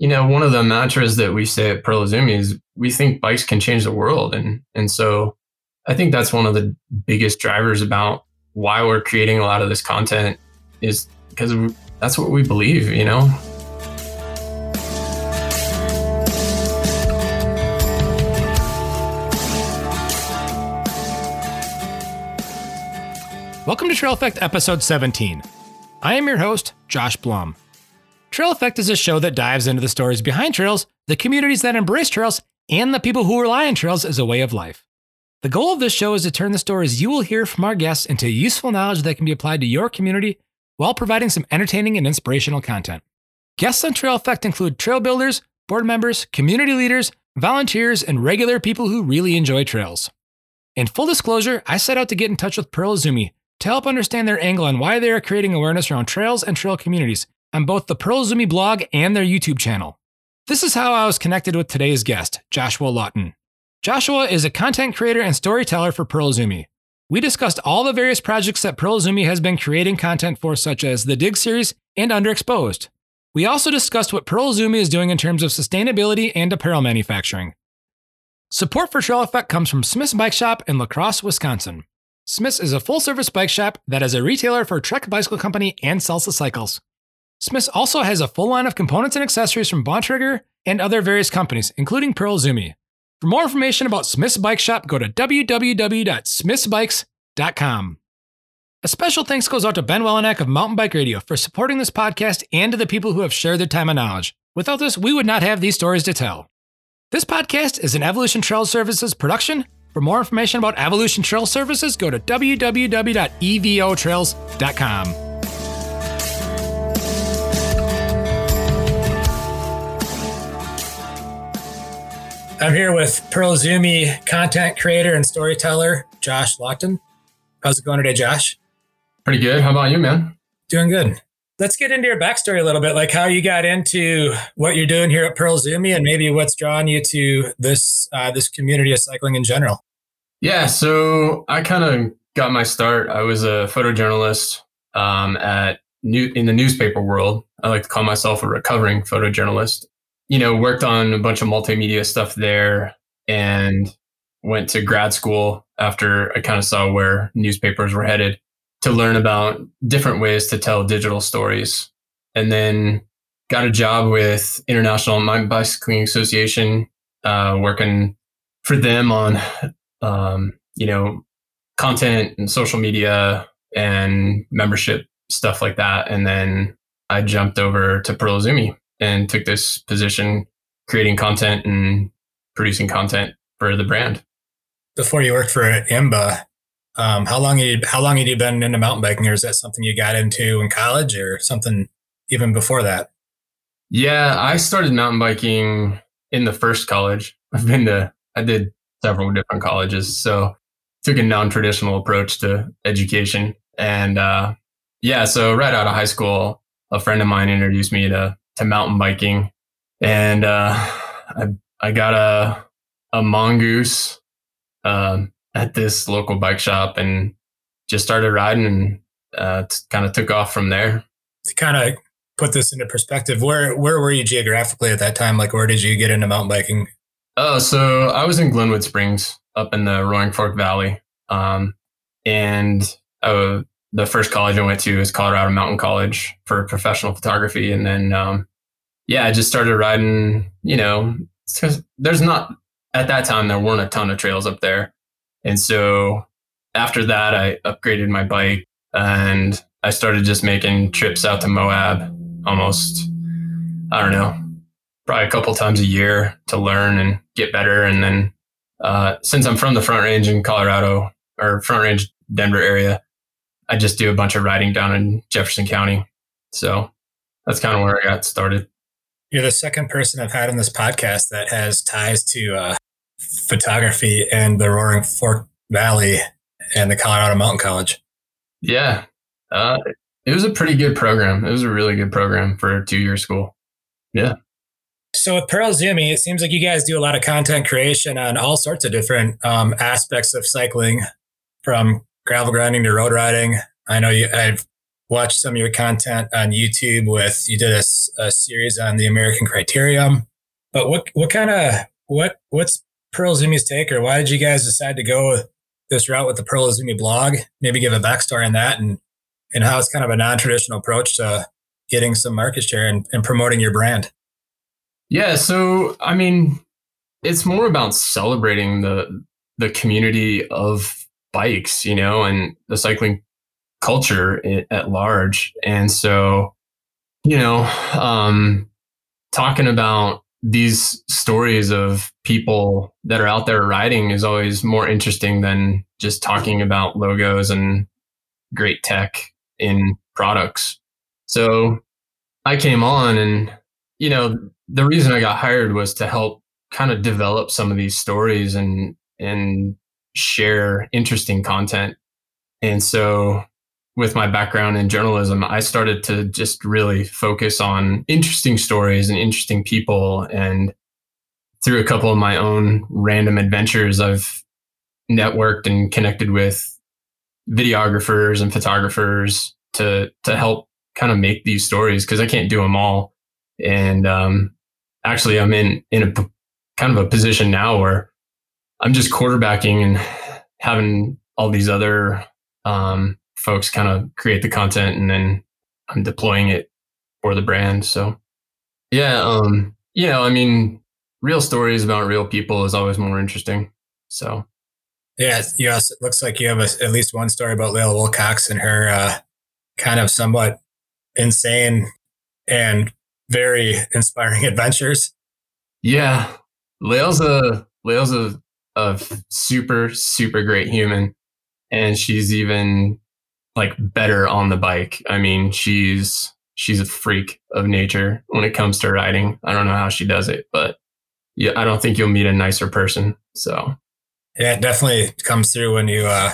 you know, one of the mantras that we say at Pearl Izumi is we think bikes can change the world. And, and so I think that's one of the biggest drivers about why we're creating a lot of this content is because that's what we believe, you know? Welcome to Trail Effect episode 17. I am your host, Josh Blum. Trail Effect is a show that dives into the stories behind trails, the communities that embrace trails, and the people who rely on trails as a way of life. The goal of this show is to turn the stories you will hear from our guests into useful knowledge that can be applied to your community while providing some entertaining and inspirational content. Guests on Trail Effect include trail builders, board members, community leaders, volunteers, and regular people who really enjoy trails. In full disclosure, I set out to get in touch with Pearl Izumi to help understand their angle on why they are creating awareness around trails and trail communities on both the Pearl Izumi blog and their YouTube channel. This is how I was connected with today's guest, Joshua Lawton. Joshua is a content creator and storyteller for Pearl Izumi. We discussed all the various projects that Pearl Izumi has been creating content for, such as the Dig series and Underexposed. We also discussed what Pearl Izumi is doing in terms of sustainability and apparel manufacturing. Support for Trail Effect comes from Smith's Bike Shop in La Crosse, Wisconsin. Smith's is a full service bike shop that is a retailer for Trek Bicycle Company and Salsa Cycles. Smith's also has a full line of components and accessories from Bontrager and other various companies, including Pearl Izumi. For more information about Smith's Bike Shop, go to www.smithsbikes.com. A special thanks goes out to Ben Welnak of Mountain Bike Radio for supporting this podcast and to the people who have shared their time and knowledge. Without this, we would not have these stories to tell. This podcast is an Evolution Trail Services production. For more information about Evolution Trail Services, go to www.evotrails.com. I'm here with Pearl Izumi content creator and storyteller, Josh Lawton. How's it going today, Josh? Pretty good. How about you, man? Doing good. Let's get into your backstory a little bit, like how you got into what you're doing here at Pearl Izumi and maybe what's drawn you to this uh, this community of cycling in general. Yeah, so I kind of got my start. I was a photojournalist um, at new in the newspaper world. I like to call myself a recovering photojournalist you know, worked on a bunch of multimedia stuff there and went to grad school after I kind of saw where newspapers were headed to learn about different ways to tell digital stories. And then got a job with International Mountain Bicycling Association, uh, working for them on, um, you know, content and social media and membership stuff like that. And then I jumped over to Pearl Izumi and took this position creating content and producing content for the brand. Before you worked for IMBA, um, how long had you, how long had you been into mountain biking, or is that something you got into in college, or something even before that? Yeah, I started mountain biking in the first college. I've been to I did several different colleges, so took a non-traditional approach to education. And uh, yeah, so right out of high school, a friend of mine introduced me to to mountain biking, and uh, I I got a a mongoose um, at this local bike shop and just started riding and uh, kind of took off from there. To kind of put this into perspective, where where were you geographically at that time? Like, where did you get into mountain biking? Oh, so I was in Glenwood Springs, up in the Roaring Fork Valley, um, and uh, the first college I went to is Colorado Mountain College for professional photography. And then, um, yeah, I just started riding, you know, there's not, at that time, there weren't a ton of trails up there. And so after that, I upgraded my bike and I started just making trips out to Moab almost, I don't know, probably a couple times a year to learn and get better. And then, uh, since I'm from the Front Range in Colorado or Front Range Denver area, I just do a bunch of riding down in Jefferson County. So that's kind of where I got started. You're the second person I've had on this podcast that has ties to uh, photography and the Roaring Fork Valley and the Colorado Mountain College. Yeah. Uh, it was a pretty good program. It was a really good program for a two year school. Yeah. So with Pearl Izumi, it seems like you guys do a lot of content creation on all sorts of different um, aspects of cycling, from gravel grinding to road riding. I know you, I've watched some of your content on YouTube with you did a, a series on the American Criterium. But what what kind of what what's Pearl Izumi's take, or why did you guys decide to go this route with the Pearl Izumi blog? Maybe give a backstory on that and and how it's kind of a non traditional approach to getting some market share and, and promoting your brand. Yeah, so I mean, it's more about celebrating the the community of bikes, you know, and the cycling culture at large. And so, you know, um, talking about these stories of people that are out there riding is always more interesting than just talking about logos and great tech in products. So I came on and, you know, the reason I got hired was to help kind of develop some of these stories and, and share interesting content. And so with my background in journalism, I started to just really focus on interesting stories and interesting people. And through a couple of my own random adventures, I've networked and connected with videographers and photographers to to help kind of make these stories because I can't do them all. And um, actually, I'm in in a kind of a position now where I'm just quarterbacking and having all these other um, folks kind of create the content and then I'm deploying it for the brand. So yeah, um, you know, I mean, real stories about real people is always more interesting. So yeah, yes, it looks like you have a, at least one story about Lael Wilcox and her uh, kind of somewhat insane and very inspiring adventures. Yeah, Lael's a Lael's a, a super super great human, and she's even like better on the bike. I mean, she's she's a freak of nature when it comes to riding. I don't know how she does it, but yeah, I don't think you'll meet a nicer person. So yeah, it definitely comes through when you uh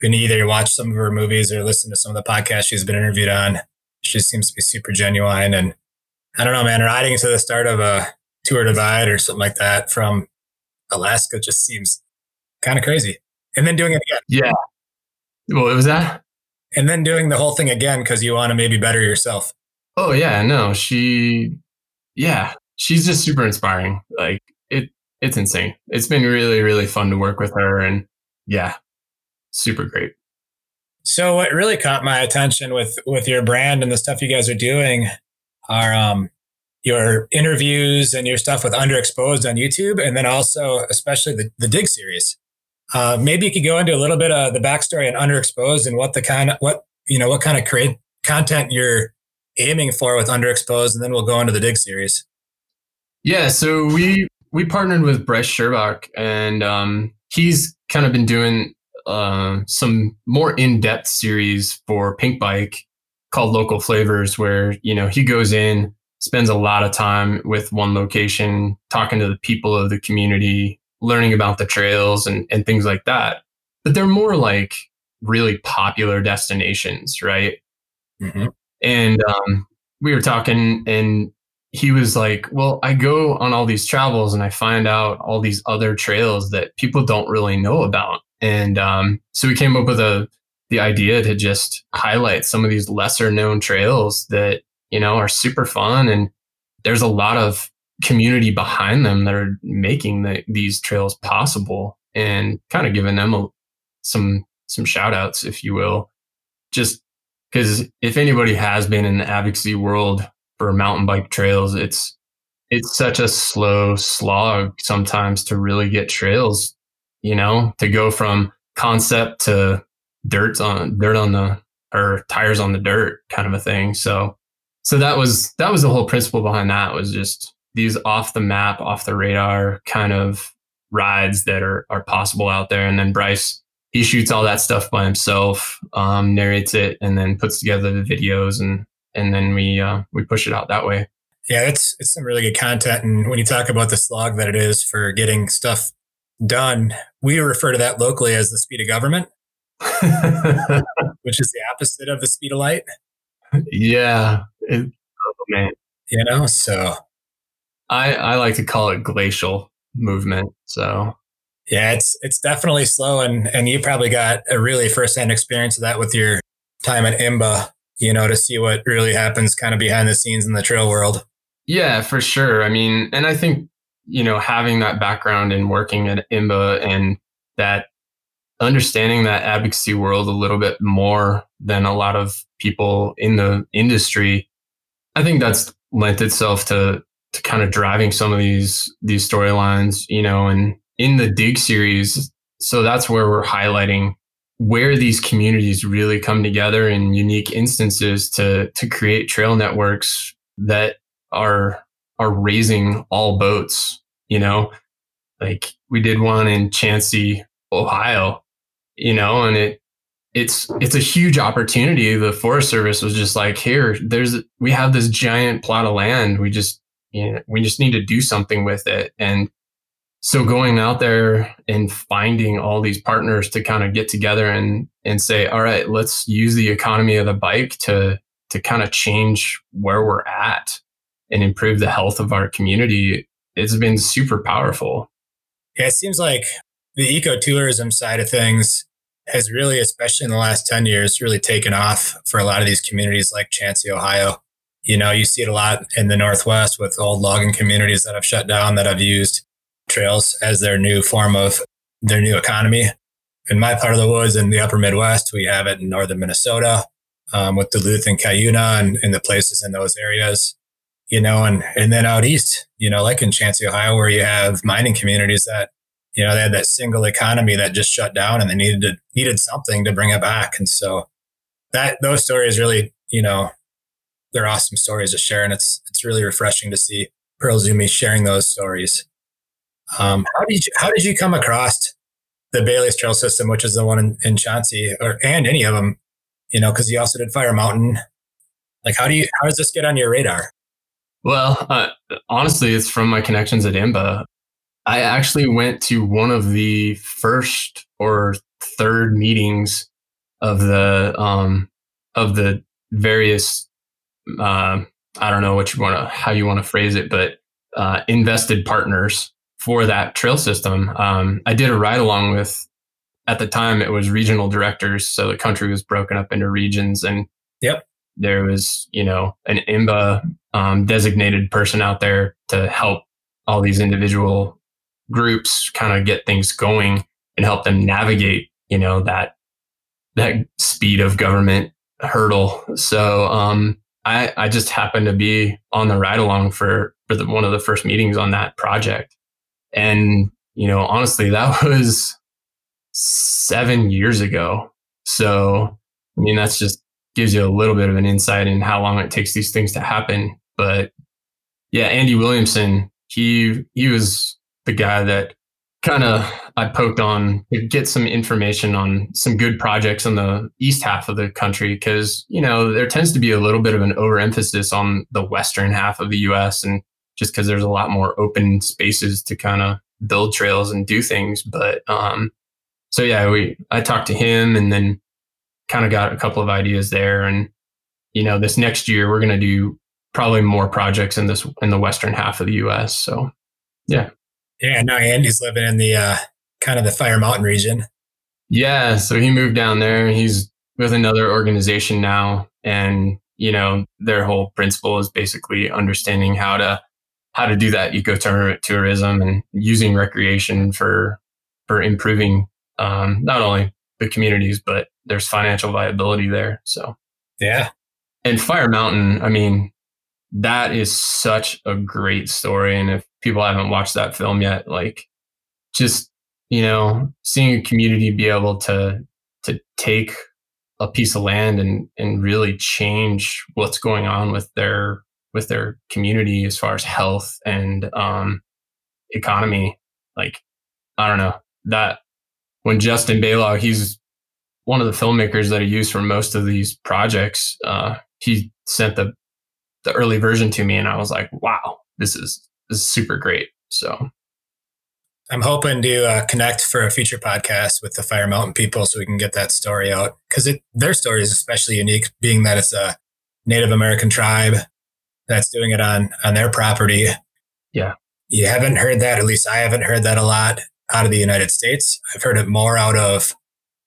when you either watch some of her movies or listen to some of the podcasts she's been interviewed on. She seems to be super genuine and I don't know, man, riding to the start of a tour divide or something like that from Alaska just seems kind of crazy. And then doing it again. Yeah. Well, What was that? and then doing the whole thing again because you want to maybe better yourself. Oh yeah, no, she, yeah, she's just super inspiring. Like it, it's insane. It's been really, really fun to work with her, and yeah, super great. So what really caught my attention with with your brand and the stuff you guys are doing are um your interviews and your stuff with underexposed on YouTube, and then also especially the the dig series. Uh, maybe you could go into a little bit of the backstory and underexposed and what the kind of what you know what kind of create content you're aiming for with underexposed, and then we'll go into the dig series. Yeah, so we we partnered with Bryce Sherbach, and um, he's kind of been doing uh, some more in depth series for Pink Bike called Local Flavors, where you know he goes in, spends a lot of time with one location, talking to the people of the community, learning about the trails and, and things like that. But they're more like really popular destinations, right? Mm-hmm. And um, we were talking, and he was like, Well, I go on all these travels and I find out all these other trails that people don't really know about. And um, so we came up with a the idea to just highlight some of these lesser known trails that you know are super fun and there's a lot of community behind them that are making the, these trails possible and kind of giving them a, some some shout outs if you will. Just because if anybody has been in the advocacy world for mountain bike trails it's it's such a slow slog sometimes to really get trails you know to go from concept to dirt on dirt on the or tires on the dirt kind of a thing. So so that was that was the whole principle behind that was just these off the map, off the radar kind of rides that are, are possible out there. And then Bryce, he shoots all that stuff by himself, um, narrates it, and then puts together the videos, and and then we uh, we push it out that way. Yeah, it's it's some really good content. And when you talk about the slog that it is for getting stuff done, we refer to that locally as the speed of government, which is the opposite of the speed of light. Yeah, it, oh man, you know, so I, I like to call it glacial movement. So yeah, it's it's definitely slow, and and you probably got a really firsthand experience of that with your time at IMBA you know, to see what really happens kind of behind the scenes in the trail world. Yeah, for sure. I mean, and I think, you know, having that background in working at IMBA and that understanding that advocacy world a little bit more than a lot of people in the industry, I think that's lent itself to to kind of driving some of these these storylines, you know, and in the dig series, so that's where we're highlighting where these communities really come together in unique instances to to create trail networks that are are raising all boats, you know. Like we did one in Chauncey, Ohio, you know, and it it's it's a huge opportunity. The Forest Service was just like, here, there's we have this giant plot of land. We just you know, we just need to do something with it. And so going out there and finding all these partners to kind of get together and and say, all right, let's use the economy of the bike to to kind of change where we're at and improve the health of our community. It's been super powerful. Yeah, it seems like the ecotourism side of things has really, especially in the last 10 years, really taken off for a lot of these communities like Chauncey, Ohio. You know, you see it a lot in the Northwest with old logging communities that have shut down that have used trails as their new form of their new economy. In my part of the woods in the upper Midwest, we have it in northern Minnesota um, with Duluth and Cuyuna and, and the places in those areas, you know, and, and then out east, you know, like in Chauncey, Ohio, where you have mining communities that you know, they had that single economy that just shut down and they needed to, needed something to bring it back. And so that, those stories really, you know, they're awesome stories to share. And it's, it's really refreshing to see Pearl Izumi sharing those stories. Um, how did you, how did you come across the Bailey's Trail System, which is the one in, in Chauncey or, and any of them, you know, cause you also did Fire Mountain. Like, how do you, how does this get on your radar? Well, uh, honestly, it's from my connections at IMBA. I actually went to one of the first or third meetings of the um, of the various uh, I don't know what you want to how you want to phrase it, but uh, invested partners for that trail system. Um, I did a ride along with at the time it was regional directors, so the country was broken up into regions, and yep, there was you know an IMBA um, designated person out there to help all these individual groups kind of get things going and help them navigate, you know, that that speed of government hurdle. So um, I I just happened to be on the ride along for for the, one of the first meetings on that project, and you know, honestly, that was seven years ago. So I mean, that's just gives you a little bit of an insight in how long it takes these things to happen. But yeah, Andy Williamson, he he was the guy that kind of I poked on to get some information on some good projects in the east half of the country because you know there tends to be a little bit of an overemphasis on the western half of the U.S. and just because there's a lot more open spaces to kind of build trails and do things. But um, so yeah, we I talked to him and then kind of got a couple of ideas there and you know this next year we're going to do probably more projects in this in the western half of the U.S. So yeah. Yeah, now Andy's living in the uh, kind of the Fire Mountain region. Yeah, so he moved down there. He's with another organization now, and you know their whole principle is basically understanding how to how to do that ecotourism and using recreation for for improving um, not only the communities but there's financial viability there. So yeah, and Fire Mountain, I mean, that is such a great story. And if people haven't watched that film yet, like just, you know, seeing a community be able to, to take a piece of land and, and really change what's going on with their, with their community as far as health and, um, economy. Like, I don't know that when Justin Bailow, he's one of the filmmakers that I use for most of these projects. Uh, he sent the the early version to me and I was like, wow, this is is super great. So I'm hoping to uh, connect for a future podcast with the Fire Mountain people so we can get that story out because it their story is especially unique, being that it's a Native American tribe that's doing it on on their property. Yeah, you haven't heard that. At least I haven't heard that a lot out of the United States. I've heard it more out of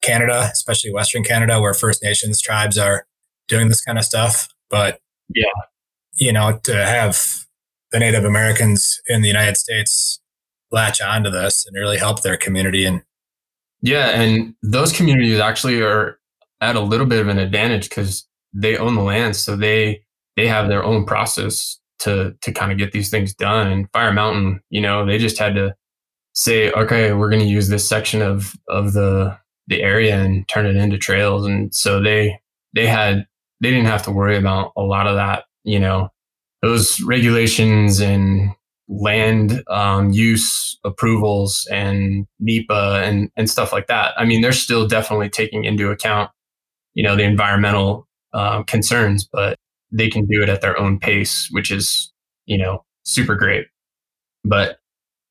Canada, especially Western Canada, where First Nations tribes are doing this kind of stuff. But yeah, you know, to have the Native Americans in the United States latch onto this and really help their community and yeah, and those communities actually are at a little bit of an advantage because they own the land, so they they have their own process to to kind of get these things done. And Fire Mountain, you know, they just had to say, okay, we're going to use this section of of the the area and turn it into trails, and so they they had they didn't have to worry about a lot of that, you know, those regulations and land um, use approvals and NEPA and, and stuff like that. I mean, they're still definitely taking into account, you know, the environmental uh, concerns, but they can do it at their own pace, which is, you know, super great. But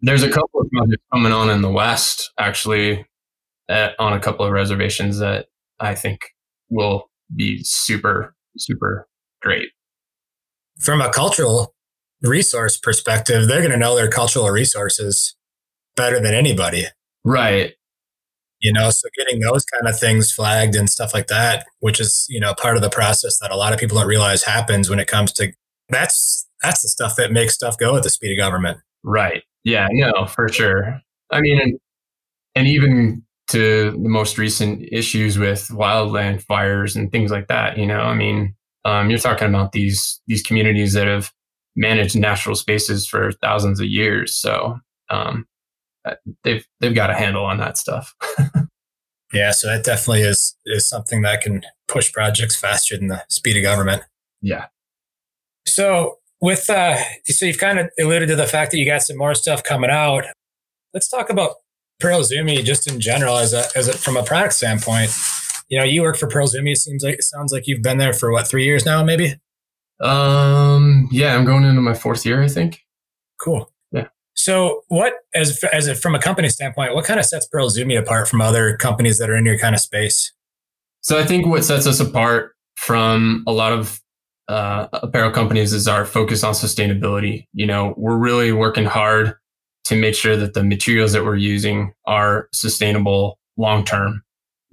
there's a couple of projects coming on in the West, actually, at, on a couple of reservations that I think will be super, super great. From a cultural resource perspective, they're going to know their cultural resources better than anybody. Right. You know, so getting those kind of things flagged and stuff like that, which is, you know, part of the process that a lot of people don't realize happens when it comes to that's that's the stuff that makes stuff go at the speed of government. Right. Yeah, no, for sure. I mean, and, and even to the most recent issues with wildland fires and things like that, you know, I mean, um, you're talking about these these communities that have managed natural spaces for thousands of years. So um, uh, they've they've got a handle on that stuff. yeah, so that definitely is is something that can push projects faster than the speed of government. Yeah. So with uh, so you've kind of alluded to the fact that you got some more stuff coming out. Let's talk about Pearl Izumi just in general as a as a, from a product standpoint. You know, you work for Pearl Izumi. It seems like it sounds like you've been there for what three years now, maybe. Um, yeah, I'm going into my fourth year, I think. Cool. Yeah. So, what as as a, from a company standpoint, what kind of sets Pearl Izumi apart from other companies that are in your kind of space? So, I think what sets us apart from a lot of uh, apparel companies is our focus on sustainability. You know, we're really working hard to make sure that the materials that we're using are sustainable long term.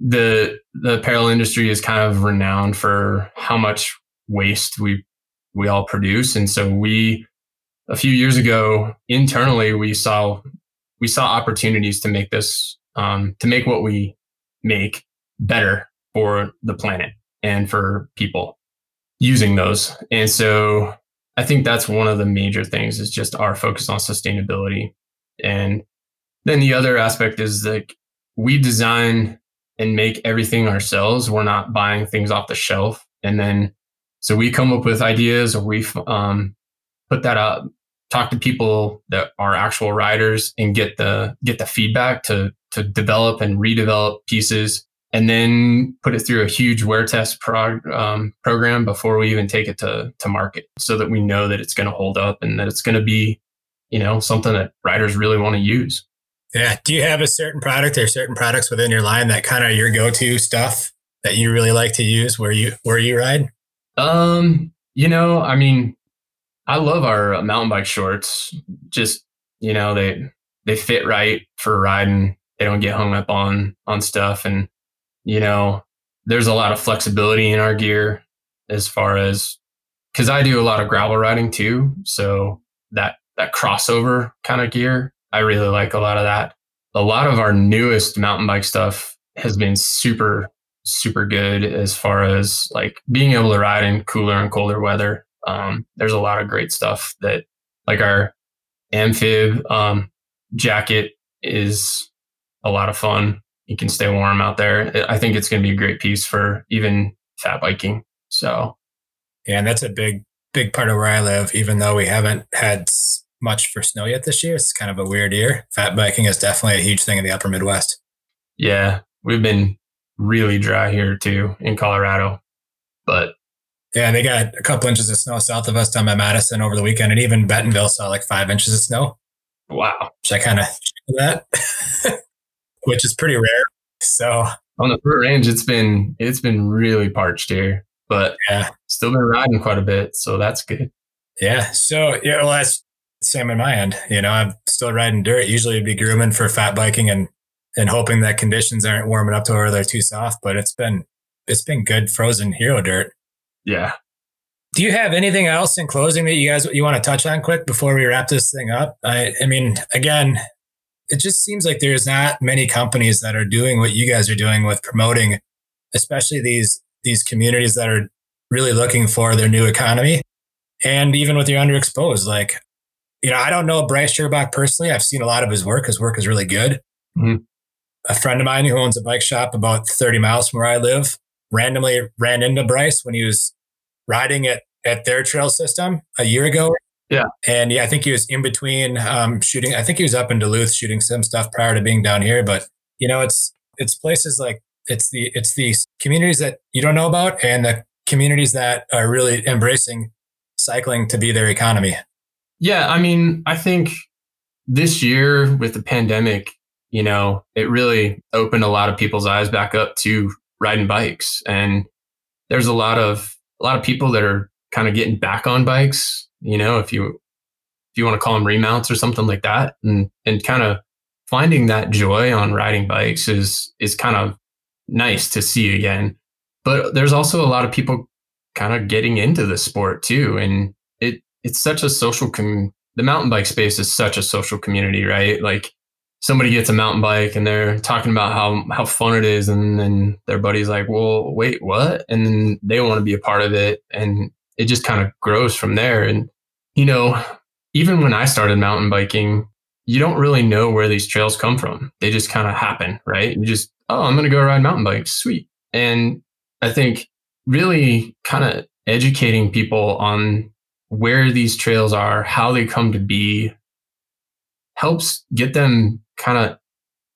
The the apparel industry is kind of renowned for how much waste we we all produce. And so we, a few years ago, internally, we saw, we saw opportunities to make this, um, to make what we make better for the planet and for people using those. And so I think that's one of the major things is just our focus on sustainability. And then the other aspect is that we design and make everything ourselves. We're not buying things off the shelf and then so we come up with ideas or we um, put that up, talk to people that are actual riders and get the get the feedback to to develop and redevelop pieces and then put it through a huge wear test prog, um, program before we even take it to to market so that we know that it's going to hold up and that it's going to be you know something that riders really want to use yeah do you have a certain product or certain products within your line that kind of your go-to stuff that you really like to use where you where you ride um, you know, I mean, I love our mountain bike shorts. Just you know, they they fit right for riding. They don't get hung up on on stuff, and you know, there's a lot of flexibility in our gear as far as because I do a lot of gravel riding too. So that that crossover kind of gear, I really like a lot of that. A lot of our newest mountain bike stuff has been super super good as far as like being able to ride in cooler and colder weather. Um, there's a lot of great stuff that like our AmFIB um, jacket is a lot of fun. You can stay warm out there. I think it's going to be a great piece for even fat biking. So, yeah, and that's a big, big part of where I live. Even though we haven't had much for snow yet this year, it's kind of a weird year. Fat biking is definitely a huge thing in the upper Midwest. Yeah, we've been really dry here too in Colorado. But yeah, they got a couple inches of snow south of us down by Madison over the weekend, and even Bentonville saw like five inches of snow. Wow. Which I kind of that, which is pretty rare. So on the Front Range, it's been it's been really parched here, but yeah, still been riding quite a bit, so that's good. Yeah. So yeah, well, that's same in my end. You know, I'm still riding dirt. Usually, it'd be grooming for fat biking and and hoping that conditions aren't warming up to where they're too soft. But it's been it's been good frozen hero dirt. Yeah. Do you have anything else in closing that you guys you want to touch on quick before we wrap this thing up? I, I mean, again, it just seems like there's not many companies that are doing what you guys are doing with promoting, especially these these communities that are really looking for their new economy. And even with your underexposed, like, you know, I don't know Bryce Scherbach personally. I've seen a lot of his work. His work is really good. Mm-hmm. A friend of mine who owns a bike shop about 30 miles from where I live randomly ran into Bryce when he was riding at, at their trail system a year ago. Yeah. And yeah, I think he was in between um, shooting. I think he was up in Duluth shooting some stuff prior to being down here. But, you know, it's, it's places like it's the, it's the communities that you don't know about and the communities that are really embracing cycling to be their economy. Yeah. I mean, I think this year with the pandemic, you know, it really opened a lot of people's eyes back up to riding bikes. And there's a lot of, a lot of people that are kind of getting back on bikes, you know, if you, if you want to call them remounts or something like that and, and kind of finding that joy on riding bikes is, is kind of nice to see again. But there's also a lot of people kind of getting into the sport too. And it's such a social, com- the mountain bike space is such a social community, right? Like somebody gets a mountain bike and they're talking about how, how fun it is. And then their buddy's like, well, wait, what? And then they want to be a part of it. And it just kind of grows from there. And, you know, even when I started mountain biking, you don't really know where these trails come from. They just kind of happen, right? You just, oh, I'm going to go ride mountain bikes. Sweet. And I think really kind of educating people on where these trails are, how they come to be, helps get them kind of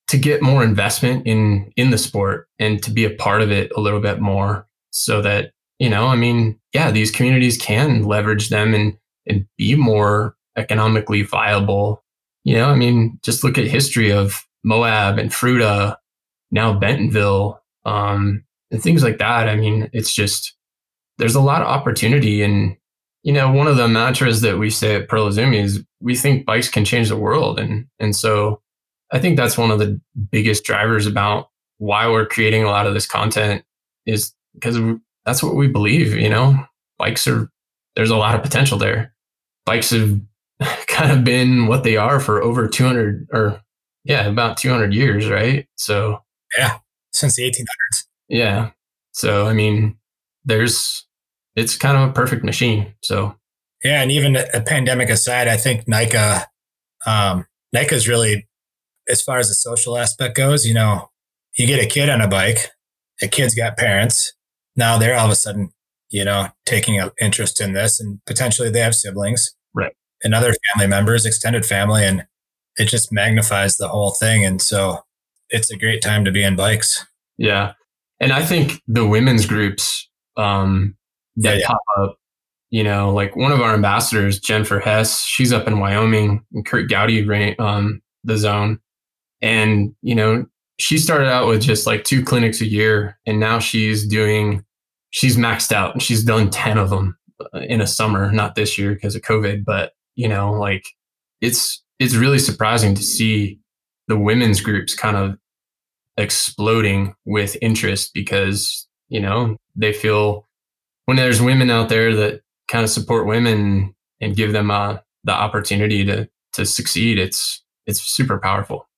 to get more investment in in the sport and to be a part of it a little bit more so that you know i mean yeah these communities can leverage them and and be more economically viable. You know i mean just look at history of moab and fruita now bentonville um and things like that. I mean it's just there's a lot of opportunity and you know, one of the mantras that we say at Pearl Izumi is we think bikes can change the world. And, and so I think that's one of the biggest drivers about why we're creating a lot of this content is because that's what we believe, you know, bikes are, there's a lot of potential there. Bikes have kind of been what they are for over 200 or yeah, about 200 years, right? So yeah, since the 1800s. Yeah. So, I mean, there's, it's kind of a perfect machine. So yeah, and even a pandemic aside, I think NICA, um, NICA is really, as far as the social aspect goes, you know, you get a kid on a bike, a kid's got parents. Now they're all of a sudden, you know, taking an interest in this and potentially they have siblings. Right. And other family members, extended family, and it just magnifies the whole thing. And so it's a great time to be in bikes. Yeah. And I think the women's groups, um, that yeah, pop up. You know, like one of our ambassadors, Jennifer Hess, she's up in Wyoming, and Curt Gowdy ran um, the zone, and you know, she started out with just like two clinics a year, and now she's doing, she's maxed out, and she's done ten of them uh, in a summer. Not this year because of COVID, but you know, like it's it's really surprising to see the women's groups kind of exploding with interest because you know they feel when there's women out there that kind of support women and give them uh, the opportunity to to succeed, it's it's super powerful.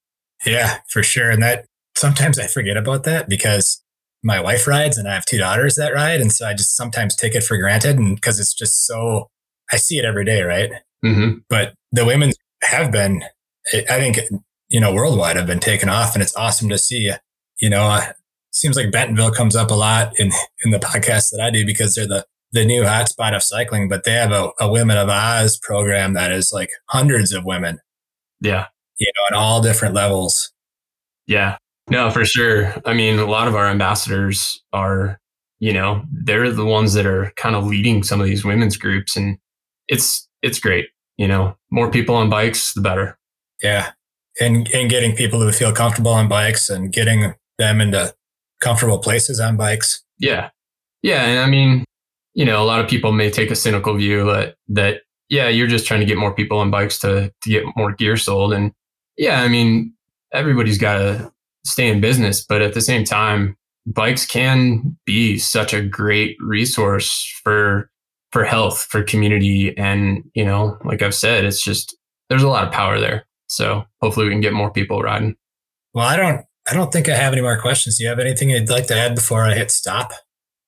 Yeah, for sure. And that sometimes I forget about that because my wife rides and I have two daughters that ride, and so I just sometimes take it for granted, and because it's just so I see it every day, right? Mm-hmm. But the women have been, I think, you know, worldwide have been taken off, and it's awesome to see. You know, seems like Bentonville comes up a lot in in the podcast that I do because they're the the new hotspot of cycling, but they have a, a Women of Oz program that is like hundreds of women. Yeah. You know, at all different levels. Yeah. No, for sure. I mean, a lot of our ambassadors are, you know, they're the ones that are kind of leading some of these women's groups and it's it's great. You know, more people on bikes, the better. Yeah. And and getting people to feel comfortable on bikes and getting them into comfortable places on bikes. Yeah. Yeah. And I mean, you know, a lot of people may take a cynical view that, that, yeah, you're just trying to get more people on bikes to, to get more gear sold. And yeah, I mean, everybody's got to stay in business, but at the same time, bikes can be such a great resource for for health, for community, and you know, like I've said, it's just there's a lot of power there. So hopefully we can get more people riding. Well, I don't I don't think I have any more questions. Do you have anything you'd like to add before I hit stop?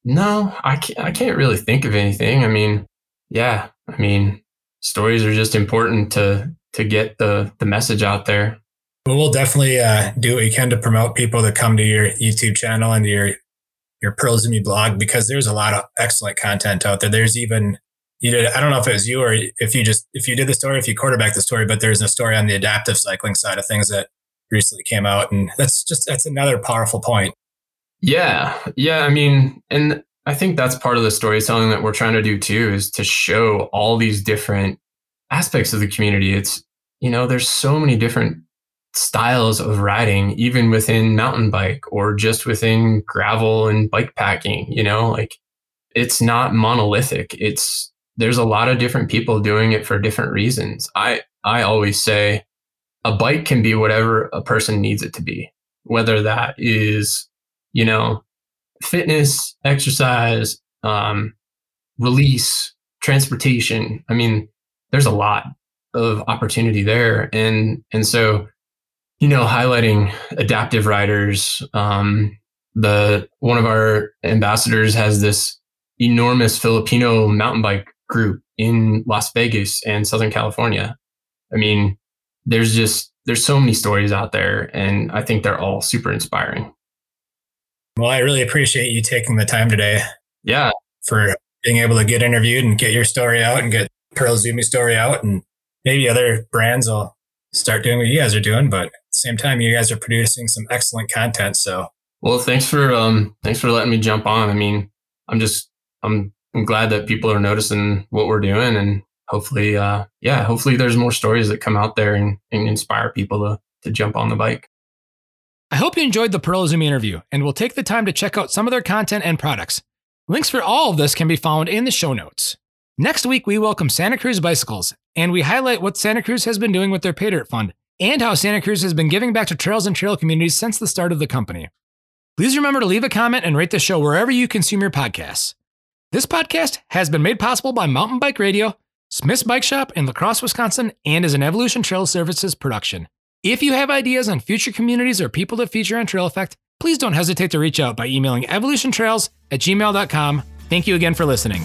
No, I can't, I can't really think of anything. I mean, yeah, I mean, stories are just important to to get the the message out there. Well, we'll definitely uh, do what we can to promote people to come to your YouTube channel and your your Pearls Pearl Izumi blog because there's a lot of excellent content out there. There's even you did I don't know if it was you or if you just if you did the story, if you quarterback the story, but there's a story on the adaptive cycling side of things that recently came out, and that's just that's another powerful point. Yeah, yeah. I mean, and I think that's part of the storytelling that we're trying to do too, is to show all these different aspects of the community. It's you know, there's so many different styles of riding, even within mountain bike or just within gravel and bike packing. You know, like it's not monolithic. It's there's a lot of different people doing it for different reasons. I I always say a bike can be whatever a person needs it to be, whether that is, you know, fitness, exercise, um, release, transportation. I mean, there's a lot of opportunity there. And, and so, you know, highlighting adaptive riders, um, the, one of our ambassadors has this enormous Filipino mountain bike group in Las Vegas and Southern California. I mean, there's just there's so many stories out there and i think they're all super inspiring. Well i really appreciate you taking the time today yeah. for being able to get interviewed and get your story out and get pearl izumi story out and maybe other brands will start doing what you guys are doing but at the same time you guys are producing some excellent content so. Well thanks for um thanks for letting me jump on. I mean i'm just i'm i'm glad that people are noticing what we're doing and hopefully, uh, yeah, hopefully there's more stories that come out there and, and inspire people to, to jump on the bike. I hope you enjoyed the Pearl Izumi interview and will take the time to check out some of their content and products. Links for all of this can be found in the show notes. Next week, we welcome Santa Cruz Bicycles and we highlight what Santa Cruz has been doing with their Pay Dirt Fund and how Santa Cruz has been giving back to trails and trail communities since the start of the company. Please remember to leave a comment and rate the show wherever you consume your podcasts. This podcast has been made possible by Mountain Bike Radio Smith's Bike Shop in La Crosse, Wisconsin, and is an Evolution Trail Services production. If you have ideas on future communities or people to feature on Trail Effect, please don't hesitate to reach out by emailing evolutiontrails at gmail.com. Thank you again for listening.